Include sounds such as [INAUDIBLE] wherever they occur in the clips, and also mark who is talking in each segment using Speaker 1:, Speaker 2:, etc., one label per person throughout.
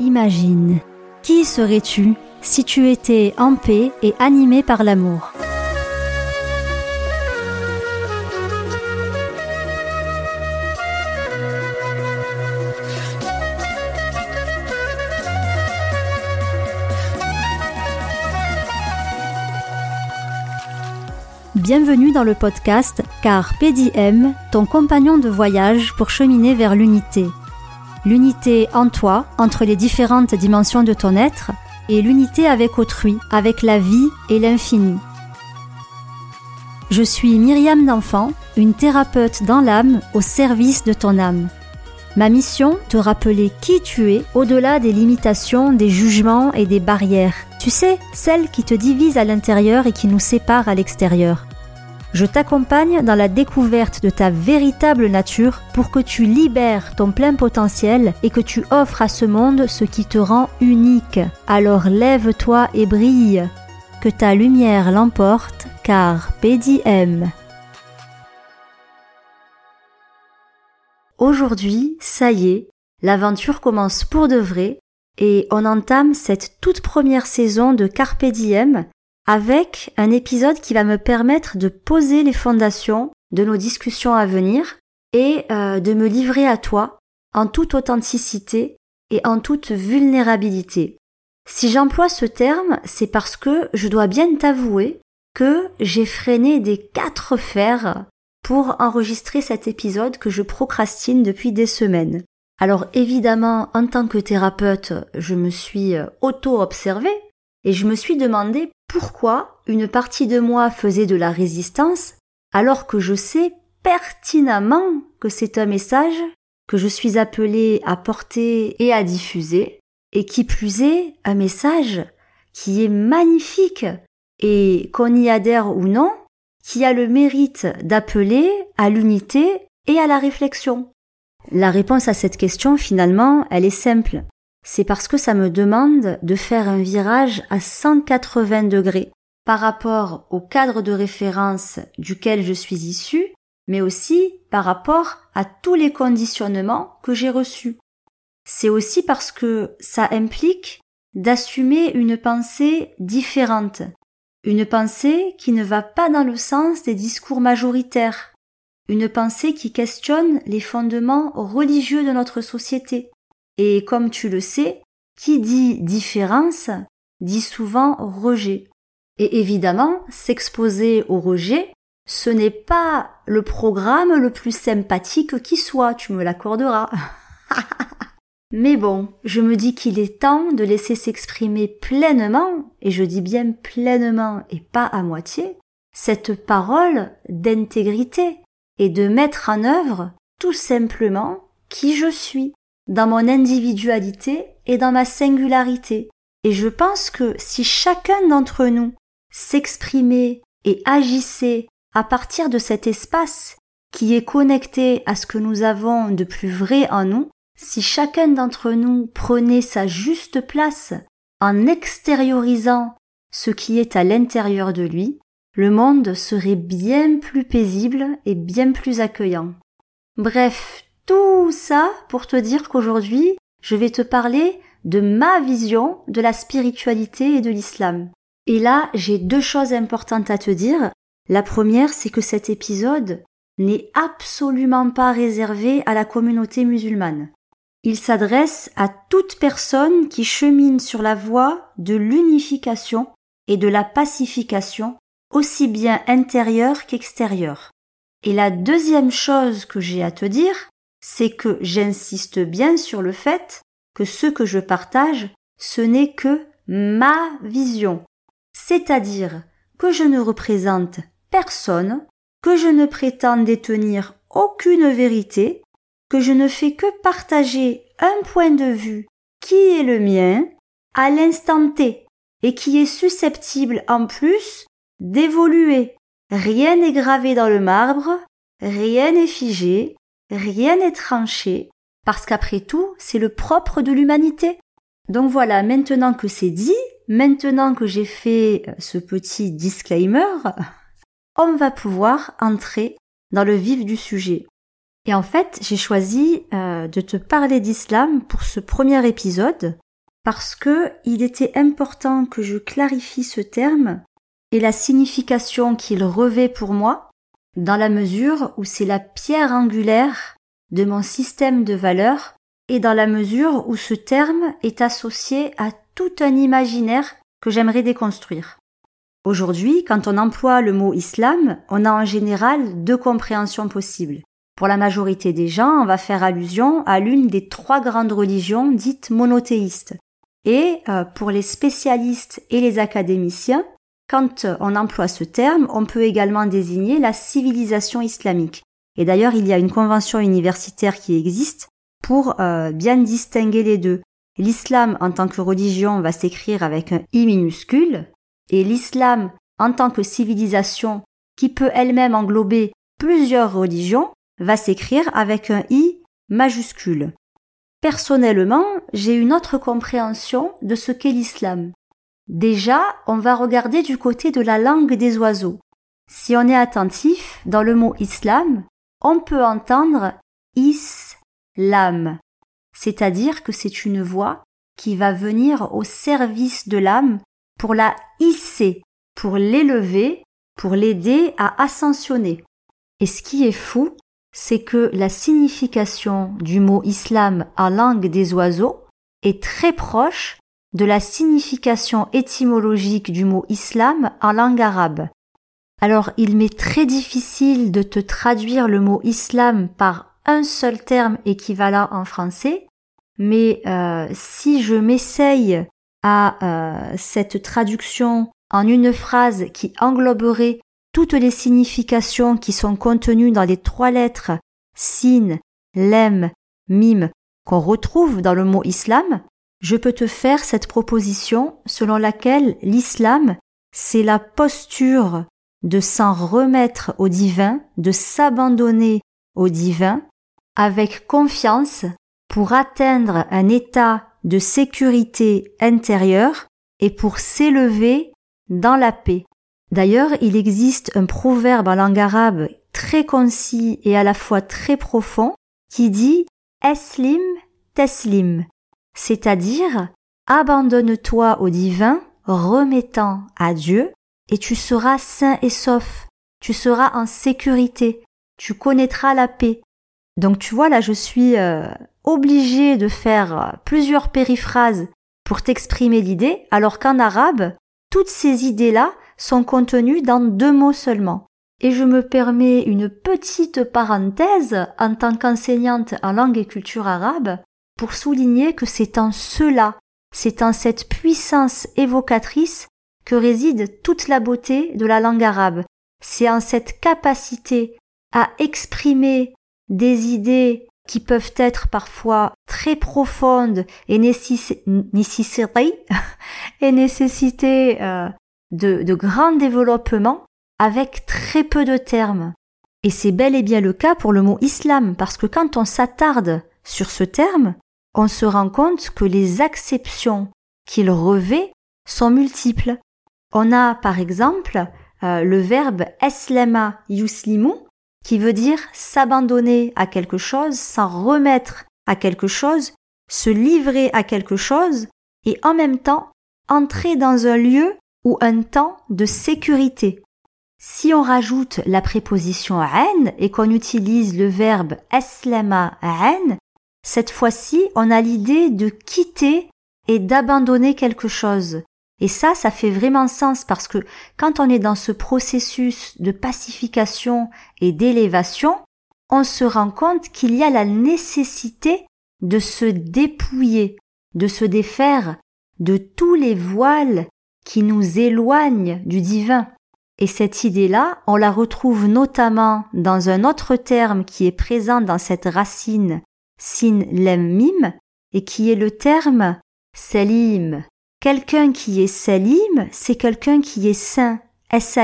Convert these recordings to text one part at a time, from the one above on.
Speaker 1: Imagine, qui serais-tu si tu étais en paix et animé par l'amour? Bienvenue dans le podcast Car PDM, ton compagnon de voyage pour cheminer vers l'unité. L'unité en toi, entre les différentes dimensions de ton être, et l'unité avec autrui, avec la vie et l'infini. Je suis Myriam d'Enfant, une thérapeute dans l'âme au service de ton âme. Ma mission, te rappeler qui tu es au-delà des limitations, des jugements et des barrières. Tu sais, celles qui te divisent à l'intérieur et qui nous séparent à l'extérieur. Je t'accompagne dans la découverte de ta véritable nature pour que tu libères ton plein potentiel et que tu offres à ce monde ce qui te rend unique. Alors lève-toi et brille. Que ta lumière l'emporte car PDM. Aujourd'hui, ça y est, l'aventure commence pour de vrai et on entame cette toute première saison de Carpe Diem avec un épisode qui va me permettre de poser les fondations de nos discussions à venir et euh, de me livrer à toi en toute authenticité et en toute vulnérabilité. Si j'emploie ce terme, c'est parce que je dois bien t'avouer que j'ai freiné des quatre fers pour enregistrer cet épisode que je procrastine depuis des semaines. Alors évidemment, en tant que thérapeute, je me suis euh, auto-observée et je me suis demandé pourquoi une partie de moi faisait de la résistance alors que je sais pertinemment que c'est un message que je suis appelé à porter et à diffuser, et qui plus est un message qui est magnifique et qu'on y adhère ou non, qui a le mérite d'appeler à l'unité et à la réflexion. La réponse à cette question, finalement, elle est simple c'est parce que ça me demande de faire un virage à 180 degrés par rapport au cadre de référence duquel je suis issu, mais aussi par rapport à tous les conditionnements que j'ai reçus. C'est aussi parce que ça implique d'assumer une pensée différente, une pensée qui ne va pas dans le sens des discours majoritaires, une pensée qui questionne les fondements religieux de notre société, et comme tu le sais, qui dit différence dit souvent rejet. Et évidemment, s'exposer au rejet, ce n'est pas le programme le plus sympathique qui soit, tu me l'accorderas. [LAUGHS] Mais bon, je me dis qu'il est temps de laisser s'exprimer pleinement, et je dis bien pleinement et pas à moitié, cette parole d'intégrité et de mettre en œuvre tout simplement qui je suis dans mon individualité et dans ma singularité. Et je pense que si chacun d'entre nous s'exprimait et agissait à partir de cet espace qui est connecté à ce que nous avons de plus vrai en nous, si chacun d'entre nous prenait sa juste place en extériorisant ce qui est à l'intérieur de lui, le monde serait bien plus paisible et bien plus accueillant. Bref, tout ça pour te dire qu'aujourd'hui, je vais te parler de ma vision de la spiritualité et de l'islam. Et là, j'ai deux choses importantes à te dire. La première, c'est que cet épisode n'est absolument pas réservé à la communauté musulmane. Il s'adresse à toute personne qui chemine sur la voie de l'unification et de la pacification, aussi bien intérieure qu'extérieure. Et la deuxième chose que j'ai à te dire, c'est que j'insiste bien sur le fait que ce que je partage, ce n'est que ma vision. C'est-à-dire que je ne représente personne, que je ne prétends détenir aucune vérité, que je ne fais que partager un point de vue qui est le mien à l'instant T et qui est susceptible en plus d'évoluer. Rien n'est gravé dans le marbre, rien n'est figé, rien n'est tranché, parce qu'après tout, c'est le propre de l'humanité. Donc voilà, maintenant que c'est dit, maintenant que j'ai fait euh, ce petit disclaimer, [LAUGHS] on va pouvoir entrer dans le vif du sujet. Et en fait, j'ai choisi euh, de te parler d'islam pour ce premier épisode, parce que il était important que je clarifie ce terme et la signification qu'il revêt pour moi, dans la mesure où c'est la pierre angulaire de mon système de valeurs et dans la mesure où ce terme est associé à tout un imaginaire que j'aimerais déconstruire. Aujourd'hui, quand on emploie le mot islam, on a en général deux compréhensions possibles. Pour la majorité des gens, on va faire allusion à l'une des trois grandes religions dites monothéistes. Et euh, pour les spécialistes et les académiciens, quand on emploie ce terme, on peut également désigner la civilisation islamique. Et d'ailleurs, il y a une convention universitaire qui existe pour euh, bien distinguer les deux. L'islam en tant que religion va s'écrire avec un i minuscule, et l'islam en tant que civilisation qui peut elle-même englober plusieurs religions va s'écrire avec un i majuscule. Personnellement, j'ai une autre compréhension de ce qu'est l'islam. Déjà, on va regarder du côté de la langue des oiseaux. Si on est attentif, dans le mot islam, on peut entendre islam, c'est-à-dire que c'est une voix qui va venir au service de l'âme pour la hisser, pour l'élever, pour l'aider à ascensionner. Et ce qui est fou, c'est que la signification du mot islam en langue des oiseaux est très proche de la signification étymologique du mot islam en langue arabe. Alors il m'est très difficile de te traduire le mot islam par un seul terme équivalent en français, mais euh, si je m'essaye à euh, cette traduction en une phrase qui engloberait toutes les significations qui sont contenues dans les trois lettres sin, lem, mim qu'on retrouve dans le mot islam, je peux te faire cette proposition selon laquelle l'islam, c'est la posture de s'en remettre au divin, de s'abandonner au divin, avec confiance pour atteindre un état de sécurité intérieure et pour s'élever dans la paix. D'ailleurs, il existe un proverbe en langue arabe très concis et à la fois très profond qui dit Eslim teslim, c'est-à-dire abandonne-toi au divin, remettant à Dieu, et tu seras sain et sauf, tu seras en sécurité, tu connaîtras la paix. Donc tu vois là, je suis euh, obligée de faire plusieurs périphrases pour t'exprimer l'idée, alors qu'en arabe, toutes ces idées-là sont contenues dans deux mots seulement. Et je me permets une petite parenthèse en tant qu'enseignante en langue et culture arabe pour souligner que c'est en cela, c'est en cette puissance évocatrice que réside toute la beauté de la langue arabe. C'est en cette capacité à exprimer des idées qui peuvent être parfois très profondes et, [LAUGHS] et nécessiter euh, de grands développements avec très peu de termes. Et c'est bel et bien le cas pour le mot islam, parce que quand on s'attarde sur ce terme, on se rend compte que les acceptions qu'il revêt sont multiples. On a par exemple euh, le verbe eslema yuslimu qui veut dire s'abandonner à quelque chose, s'en remettre à quelque chose, se livrer à quelque chose et en même temps entrer dans un lieu ou un temps de sécurité. Si on rajoute la préposition en et qu'on utilise le verbe eslema en, cette fois-ci, on a l'idée de quitter et d'abandonner quelque chose. Et ça, ça fait vraiment sens parce que quand on est dans ce processus de pacification et d'élévation, on se rend compte qu'il y a la nécessité de se dépouiller, de se défaire de tous les voiles qui nous éloignent du divin. Et cette idée-là, on la retrouve notamment dans un autre terme qui est présent dans cette racine sin lem mim et qui est le terme salim. Quelqu'un qui est salim, c'est quelqu'un qui est sain, s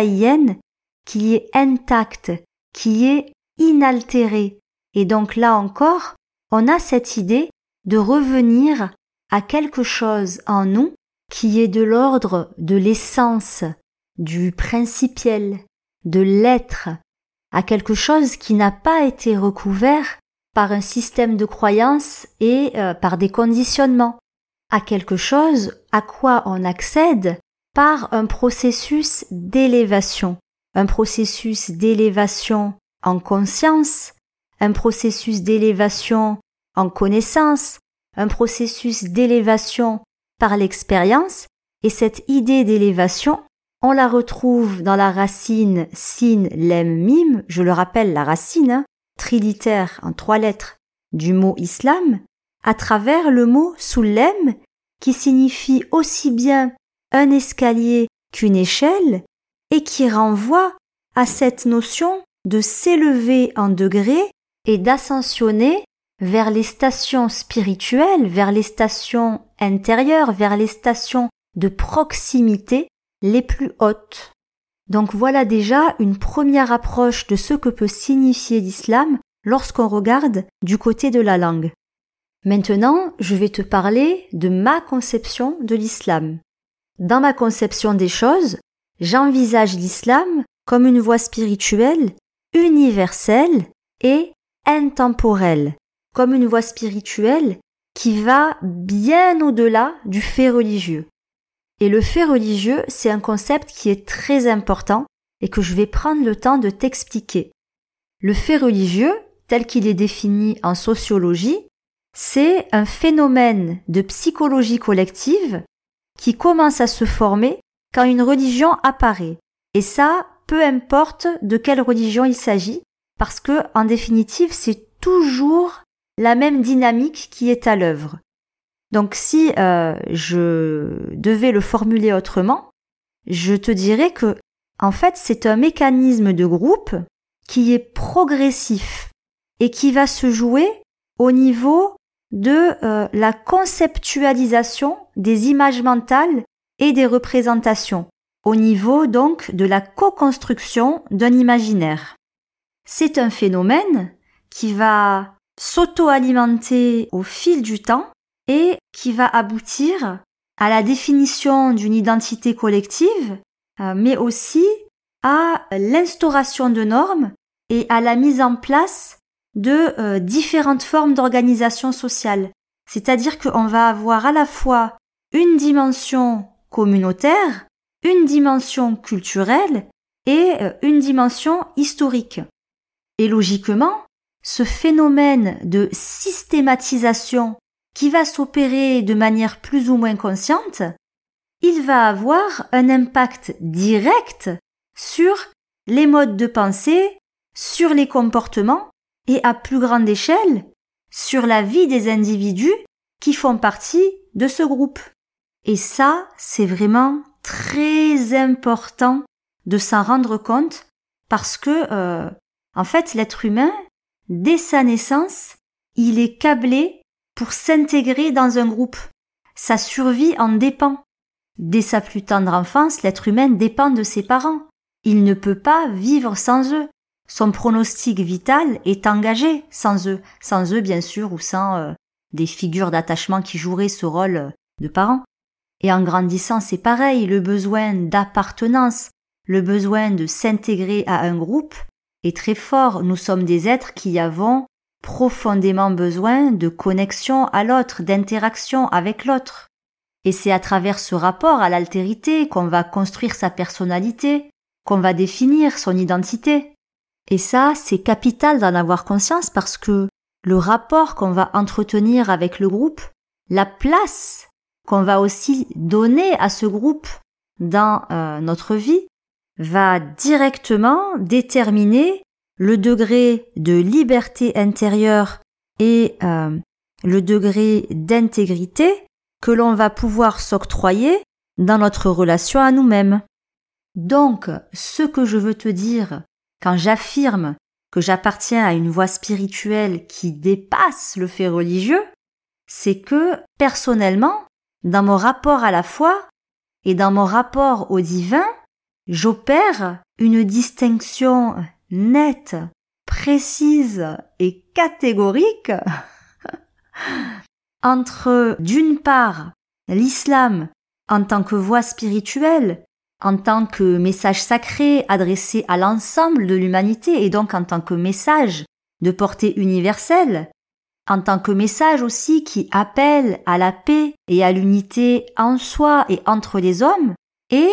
Speaker 1: qui est intact, qui est inaltéré. Et donc là encore, on a cette idée de revenir à quelque chose en nous qui est de l'ordre de l'essence, du principiel, de l'être, à quelque chose qui n'a pas été recouvert par un système de croyances et euh, par des conditionnements, à quelque chose à quoi on accède par un processus d'élévation, un processus d'élévation en conscience, un processus d'élévation en connaissance, un processus d'élévation par l'expérience, et cette idée d'élévation, on la retrouve dans la racine sin, lem, mim, je le rappelle, la racine, hein, trilitaire en trois lettres du mot islam, à travers le mot soulem, qui signifie aussi bien un escalier qu'une échelle, et qui renvoie à cette notion de s'élever en degrés et d'ascensionner vers les stations spirituelles, vers les stations intérieures, vers les stations de proximité les plus hautes. Donc voilà déjà une première approche de ce que peut signifier l'islam lorsqu'on regarde du côté de la langue. Maintenant, je vais te parler de ma conception de l'islam. Dans ma conception des choses, j'envisage l'islam comme une voie spirituelle universelle et intemporelle, comme une voie spirituelle qui va bien au-delà du fait religieux. Et le fait religieux, c'est un concept qui est très important et que je vais prendre le temps de t'expliquer. Le fait religieux, tel qu'il est défini en sociologie, c'est un phénomène de psychologie collective qui commence à se former quand une religion apparaît. Et ça, peu importe de quelle religion il s'agit, parce que, en définitive, c'est toujours la même dynamique qui est à l'œuvre. Donc si euh, je devais le formuler autrement, je te dirais que en fait c'est un mécanisme de groupe qui est progressif et qui va se jouer au niveau de euh, la conceptualisation des images mentales et des représentations, au niveau donc de la co-construction d'un imaginaire. C'est un phénomène qui va s'auto-alimenter au fil du temps et qui va aboutir à la définition d'une identité collective, euh, mais aussi à l'instauration de normes et à la mise en place de euh, différentes formes d'organisation sociale. C'est-à-dire qu'on va avoir à la fois une dimension communautaire, une dimension culturelle et euh, une dimension historique. Et logiquement, ce phénomène de systématisation qui va s'opérer de manière plus ou moins consciente, il va avoir un impact direct sur les modes de pensée, sur les comportements et à plus grande échelle sur la vie des individus qui font partie de ce groupe. Et ça, c'est vraiment très important de s'en rendre compte parce que, euh, en fait, l'être humain, dès sa naissance, il est câblé pour s'intégrer dans un groupe. Sa survie en dépend. Dès sa plus tendre enfance, l'être humain dépend de ses parents. Il ne peut pas vivre sans eux. Son pronostic vital est engagé sans eux, sans eux bien sûr ou sans euh, des figures d'attachement qui joueraient ce rôle euh, de parents. Et en grandissant, c'est pareil, le besoin d'appartenance, le besoin de s'intégrer à un groupe est très fort. Nous sommes des êtres qui avons profondément besoin de connexion à l'autre, d'interaction avec l'autre. Et c'est à travers ce rapport à l'altérité qu'on va construire sa personnalité, qu'on va définir son identité. Et ça, c'est capital d'en avoir conscience parce que le rapport qu'on va entretenir avec le groupe, la place qu'on va aussi donner à ce groupe dans euh, notre vie, va directement déterminer le degré de liberté intérieure et euh, le degré d'intégrité que l'on va pouvoir s'octroyer dans notre relation à nous-mêmes. Donc, ce que je veux te dire quand j'affirme que j'appartiens à une voie spirituelle qui dépasse le fait religieux, c'est que, personnellement, dans mon rapport à la foi et dans mon rapport au divin, j'opère une distinction nette, précise et catégorique [LAUGHS] entre, d'une part, l'islam en tant que voie spirituelle, en tant que message sacré adressé à l'ensemble de l'humanité et donc en tant que message de portée universelle, en tant que message aussi qui appelle à la paix et à l'unité en soi et entre les hommes, et,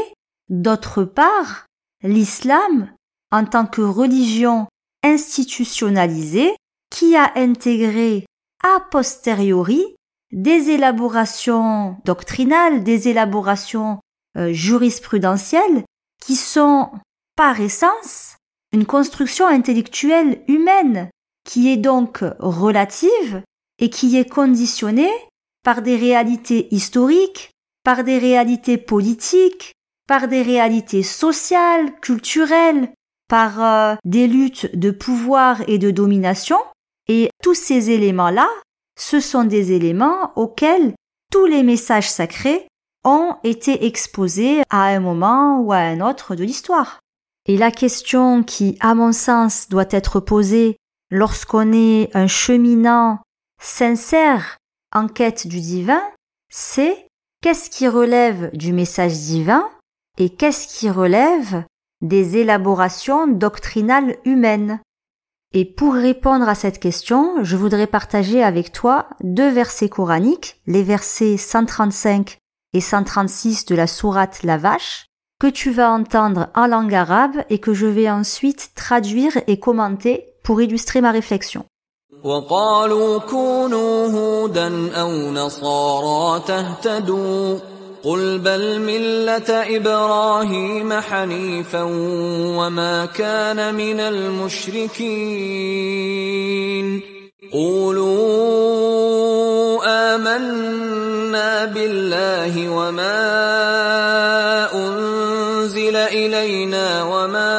Speaker 1: d'autre part, l'islam en tant que religion institutionnalisée qui a intégré a posteriori des élaborations doctrinales, des élaborations euh, jurisprudentielles qui sont par essence une construction intellectuelle humaine qui est donc relative et qui est conditionnée par des réalités historiques, par des réalités politiques, par des réalités sociales, culturelles, par euh, des luttes de pouvoir et de domination. Et tous ces éléments-là, ce sont des éléments auxquels tous les messages sacrés ont été exposés à un moment ou à un autre de l'histoire. Et la question qui, à mon sens, doit être posée lorsqu'on est un cheminant sincère en quête du divin, c'est qu'est-ce qui relève du message divin et qu'est-ce qui relève des élaborations doctrinales humaines. Et pour répondre à cette question, je voudrais partager avec toi deux versets coraniques, les versets 135 et 136 de la sourate La Vache, que tu vas entendre en langue arabe et que je vais ensuite traduire et commenter pour illustrer ma réflexion.
Speaker 2: قل بل مله إبراهيم حنيفا وما كان من المشركين قولوا امنا بالله وما انزل الينا وما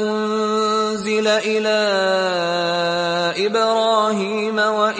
Speaker 2: انزل إلى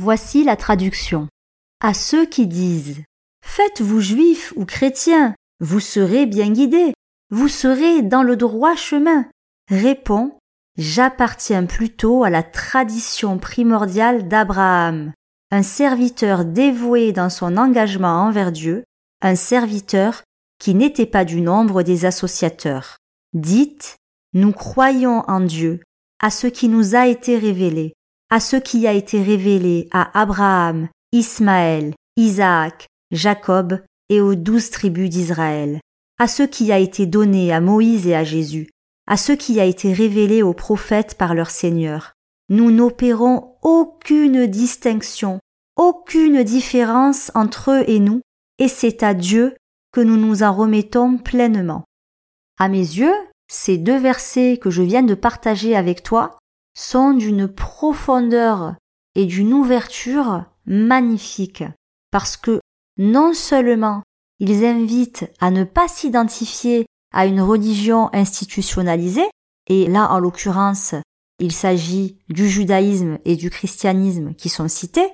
Speaker 1: Voici la traduction. À ceux qui disent Faites-vous juifs ou chrétiens, vous serez bien guidés, vous serez dans le droit chemin. Réponds J'appartiens plutôt à la tradition primordiale d'Abraham, un serviteur dévoué dans son engagement envers Dieu, un serviteur qui n'était pas du nombre des associateurs. Dites, nous croyons en Dieu, à ce qui nous a été révélé, à ce qui a été révélé à Abraham, Ismaël, Isaac, Jacob et aux douze tribus d'Israël, à ce qui a été donné à Moïse et à Jésus, à ce qui a été révélé aux prophètes par leur Seigneur. Nous n'opérons aucune distinction, aucune différence entre eux et nous, et c'est à Dieu que nous nous en remettons pleinement. À mes yeux, ces deux versets que je viens de partager avec toi sont d'une profondeur et d'une ouverture magnifique, parce que non seulement ils invitent à ne pas s'identifier à une religion institutionnalisée, et là en l'occurrence il s'agit du judaïsme et du christianisme qui sont cités,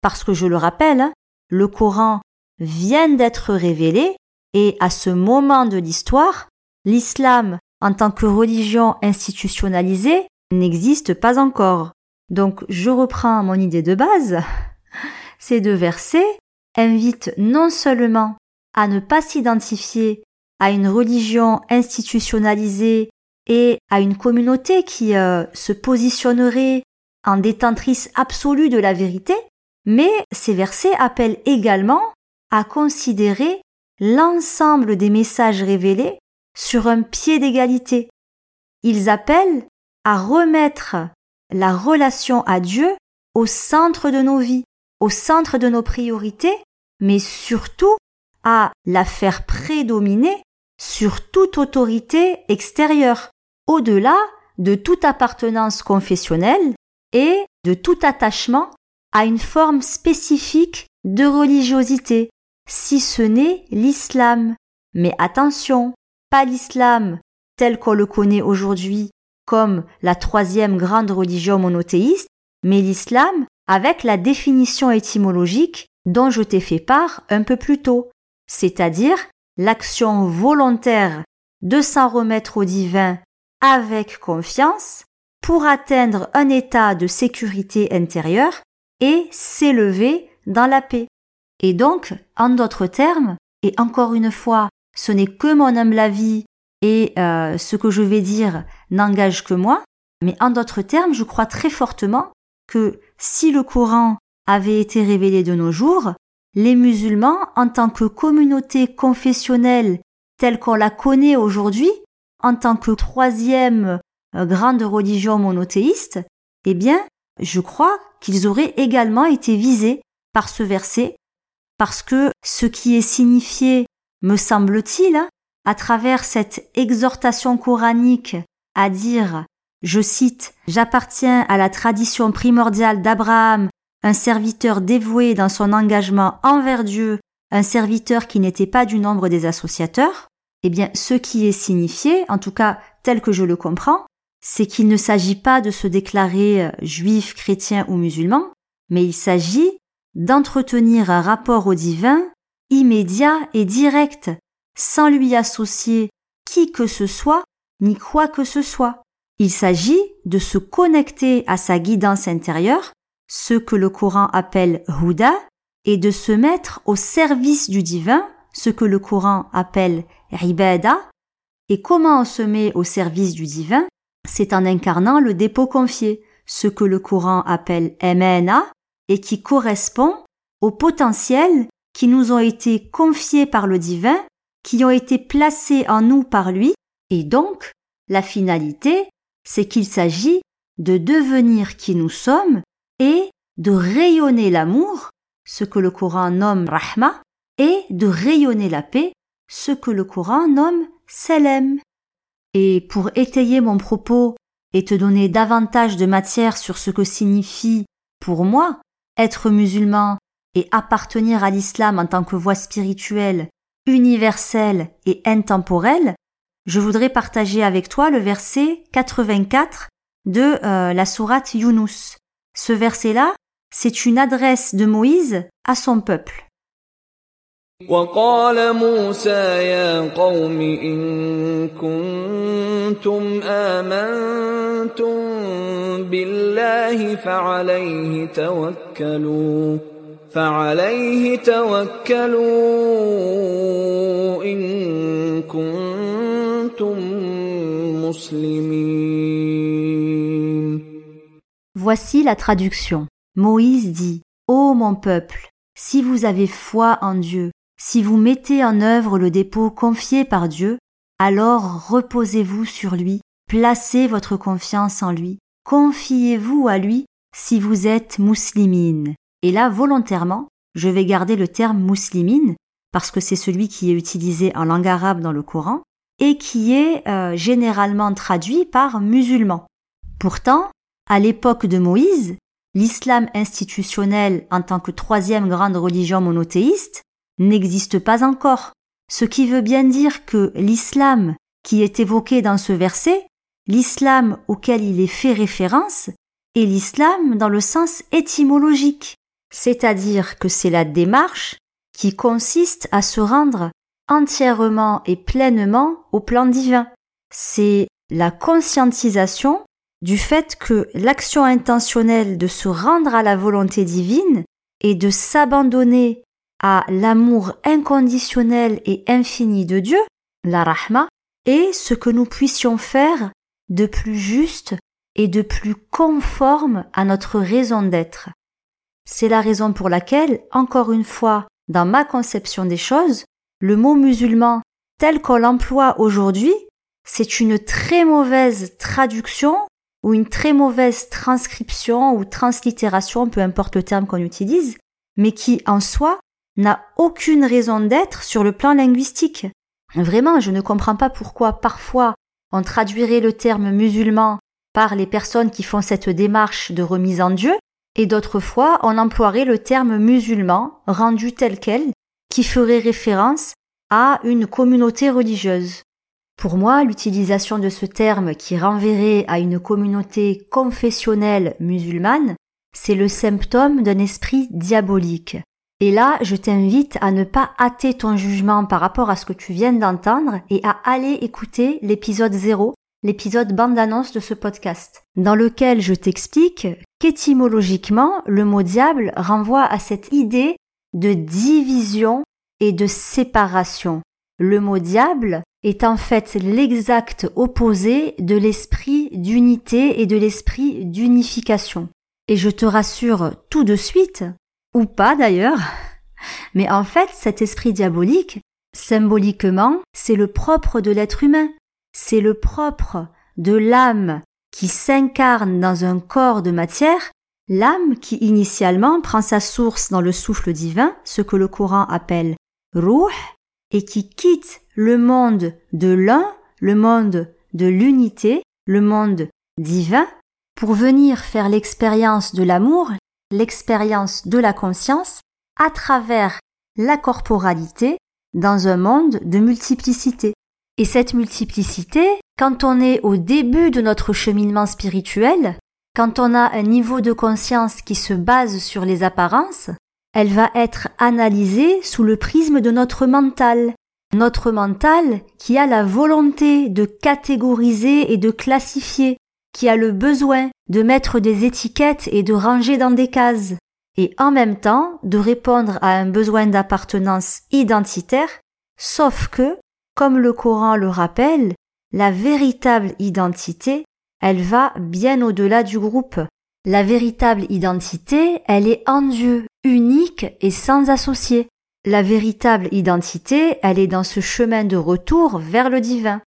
Speaker 1: parce que je le rappelle, le Coran vient d'être révélé et à ce moment de l'histoire, l'islam en tant que religion institutionnalisée n'existe pas encore. Donc je reprends mon idée de base. [LAUGHS] Ces deux versets invitent non seulement à ne pas s'identifier à une religion institutionnalisée et à une communauté qui euh, se positionnerait en détentrice absolue de la vérité, mais ces versets appellent également à considérer l'ensemble des messages révélés sur un pied d'égalité. Ils appellent à remettre la relation à Dieu au centre de nos vies, au centre de nos priorités, mais surtout à la faire prédominer sur toute autorité extérieure, au-delà de toute appartenance confessionnelle et de tout attachement à une forme spécifique de religiosité, si ce n'est l'islam. Mais attention, pas l'islam tel qu'on le connaît aujourd'hui comme la troisième grande religion monothéiste, mais l'islam avec la définition étymologique dont je t'ai fait part un peu plus tôt, c'est-à-dire l'action volontaire de s'en remettre au divin avec confiance pour atteindre un état de sécurité intérieure et s'élever dans la paix. Et donc, en d'autres termes, et encore une fois, ce n'est que mon humble avis et euh, ce que je vais dire n'engage que moi, mais en d'autres termes, je crois très fortement que si le Coran avait été révélé de nos jours, les musulmans, en tant que communauté confessionnelle telle qu'on la connaît aujourd'hui, en tant que troisième euh, grande religion monothéiste, eh bien, je crois qu'ils auraient également été visés par ce verset, parce que ce qui est signifié, me semble-t-il, à travers cette exhortation coranique à dire, je cite, J'appartiens à la tradition primordiale d'Abraham, un serviteur dévoué dans son engagement envers Dieu, un serviteur qui n'était pas du nombre des associateurs, eh bien, ce qui est signifié, en tout cas tel que je le comprends, c'est qu'il ne s'agit pas de se déclarer euh, juif, chrétien ou musulman, mais il s'agit d'entretenir un rapport au divin immédiat et direct, sans lui associer qui que ce soit, ni quoi que ce soit. Il s'agit de se connecter à sa guidance intérieure, ce que le Coran appelle Huda, et de se mettre au service du divin, ce que le Coran appelle Ibada. Et comment on se met au service du divin? C'est en incarnant le dépôt confié, ce que le Coran appelle MNA, et qui correspond aux potentiels qui nous ont été confiés par le divin qui ont été placés en nous par lui, et donc la finalité, c'est qu'il s'agit de devenir qui nous sommes et de rayonner l'amour, ce que le Coran nomme Rahma, et de rayonner la paix, ce que le Coran nomme Selem. Et pour étayer mon propos et te donner davantage de matière sur ce que signifie, pour moi, être musulman et appartenir à l'islam en tant que voie spirituelle universel et intemporel, je voudrais partager avec toi le verset 84 de euh, la sourate Yunus. Ce verset-là, c'est une adresse de Moïse à son peuple.
Speaker 2: Voici
Speaker 1: la traduction. Moïse dit Ô mon peuple, si vous avez foi en Dieu, si vous mettez en œuvre le dépôt confié par Dieu, alors reposez-vous sur lui, placez votre confiance en lui, confiez-vous à lui si vous êtes mouslimine. Et là, volontairement, je vais garder le terme mouslimine parce que c'est celui qui est utilisé en langue arabe dans le Coran et qui est euh, généralement traduit par musulman. Pourtant, à l'époque de Moïse, l'islam institutionnel en tant que troisième grande religion monothéiste n'existe pas encore, ce qui veut bien dire que l'islam qui est évoqué dans ce verset, l'islam auquel il est fait référence, est l'islam dans le sens étymologique, c'est-à-dire que c'est la démarche qui consiste à se rendre entièrement et pleinement au plan divin. C'est la conscientisation du fait que l'action intentionnelle de se rendre à la volonté divine et de s'abandonner à l'amour inconditionnel et infini de Dieu, la rahma, est ce que nous puissions faire de plus juste et de plus conforme à notre raison d'être. C'est la raison pour laquelle, encore une fois, dans ma conception des choses, le mot musulman tel qu'on l'emploie aujourd'hui, c'est une très mauvaise traduction ou une très mauvaise transcription ou translittération, peu importe le terme qu'on utilise, mais qui en soi n'a aucune raison d'être sur le plan linguistique. Vraiment, je ne comprends pas pourquoi parfois on traduirait le terme musulman par les personnes qui font cette démarche de remise en Dieu, et d'autres fois on emploierait le terme musulman rendu tel quel qui ferait référence à une communauté religieuse. Pour moi, l'utilisation de ce terme qui renverrait à une communauté confessionnelle musulmane c'est le symptôme d'un esprit diabolique. Et là, je t'invite à ne pas hâter ton jugement par rapport à ce que tu viens d'entendre et à aller écouter l'épisode 0, l'épisode bande-annonce de ce podcast, dans lequel je t'explique qu'étymologiquement, le mot diable renvoie à cette idée de division et de séparation. Le mot diable est en fait l'exact opposé de l'esprit d'unité et de l'esprit d'unification. Et je te rassure tout de suite, ou pas d'ailleurs, [LAUGHS] mais en fait cet esprit diabolique, symboliquement, c'est le propre de l'être humain, c'est le propre de l'âme qui s'incarne dans un corps de matière, l'âme qui initialement prend sa source dans le souffle divin, ce que le Coran appelle ruh, et qui quitte le monde de l'un, le monde de l'unité, le monde divin, pour venir faire l'expérience de l'amour, l'expérience de la conscience, à travers la corporalité dans un monde de multiplicité. Et cette multiplicité, quand on est au début de notre cheminement spirituel, quand on a un niveau de conscience qui se base sur les apparences, elle va être analysée sous le prisme de notre mental, notre mental qui a la volonté de catégoriser et de classifier, qui a le besoin de mettre des étiquettes et de ranger dans des cases, et en même temps de répondre à un besoin d'appartenance identitaire, sauf que, comme le Coran le rappelle, la véritable identité, elle va bien au-delà du groupe. La véritable identité, elle est en Dieu, unique et sans associé. La véritable identité, elle est dans ce chemin de retour vers le divin.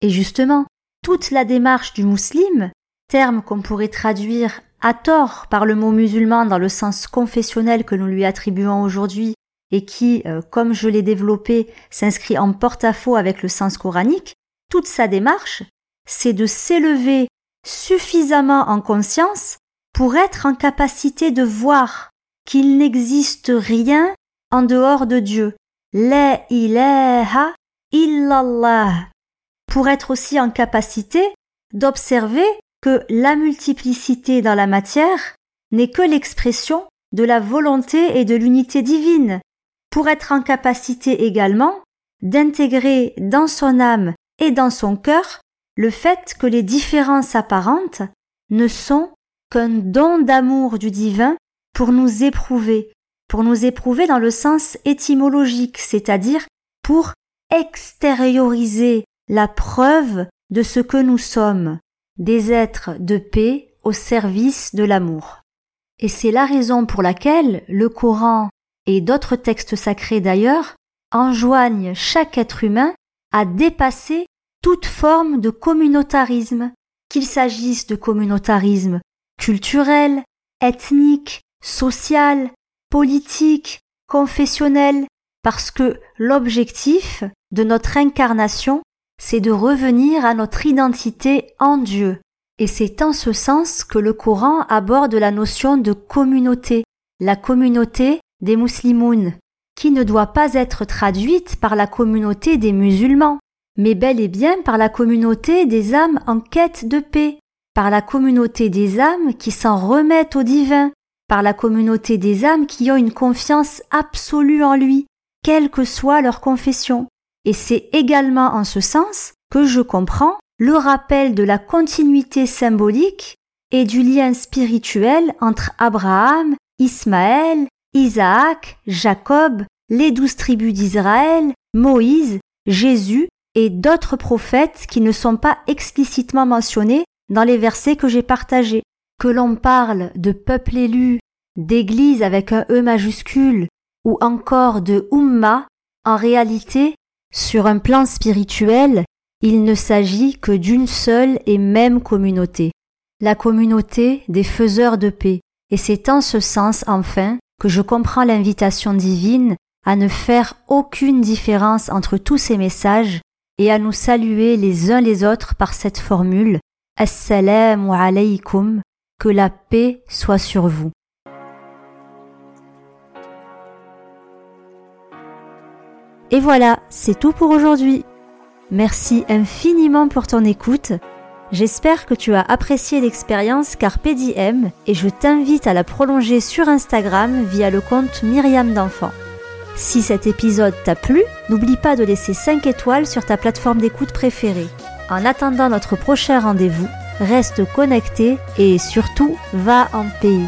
Speaker 1: Et justement, toute la démarche du musulman, terme qu'on pourrait traduire à tort par le mot musulman dans le sens confessionnel que nous lui attribuons aujourd'hui et qui, euh, comme je l'ai développé, s'inscrit en porte-à-faux avec le sens coranique, toute sa démarche, c'est de s'élever suffisamment en conscience pour être en capacité de voir qu'il n'existe rien en dehors de Dieu. La ilaha illallah. Pour être aussi en capacité d'observer que la multiplicité dans la matière n'est que l'expression de la volonté et de l'unité divine. Pour être en capacité également d'intégrer dans son âme et dans son cœur le fait que les différences apparentes ne sont qu'un don d'amour du divin pour nous éprouver, pour nous éprouver dans le sens étymologique, c'est-à-dire pour extérioriser la preuve de ce que nous sommes, des êtres de paix au service de l'amour. Et c'est la raison pour laquelle le Coran et d'autres textes sacrés d'ailleurs enjoignent chaque être humain à dépasser toute forme de communautarisme, qu'il s'agisse de communautarisme culturel, ethnique, social, politique, confessionnel, parce que l'objectif de notre incarnation, c'est de revenir à notre identité en Dieu. Et c'est en ce sens que le Coran aborde la notion de communauté, la communauté des musulmans, qui ne doit pas être traduite par la communauté des musulmans, mais bel et bien par la communauté des âmes en quête de paix, par la communauté des âmes qui s'en remettent au divin, par la communauté des âmes qui ont une confiance absolue en lui, quelle que soit leur confession. Et c'est également en ce sens que je comprends le rappel de la continuité symbolique et du lien spirituel entre Abraham, Ismaël, Isaac, Jacob, les douze tribus d'Israël, Moïse, Jésus et d'autres prophètes qui ne sont pas explicitement mentionnés dans les versets que j'ai partagés. Que l'on parle de peuple élu, d'église avec un E majuscule, ou encore de Umma, en réalité, sur un plan spirituel, il ne s'agit que d'une seule et même communauté, la communauté des faiseurs de paix, et c'est en ce sens, enfin, que je comprends l'invitation divine à ne faire aucune différence entre tous ces messages et à nous saluer les uns les autres par cette formule Assalamu alaykum, que la paix soit sur vous. Et voilà, c'est tout pour aujourd'hui. Merci infiniment pour ton écoute J'espère que tu as apprécié l'expérience Carpe Diem et je t'invite à la prolonger sur Instagram via le compte Myriam d'Enfant. Si cet épisode t'a plu, n'oublie pas de laisser 5 étoiles sur ta plateforme d'écoute préférée. En attendant notre prochain rendez-vous, reste connecté et surtout va en paix.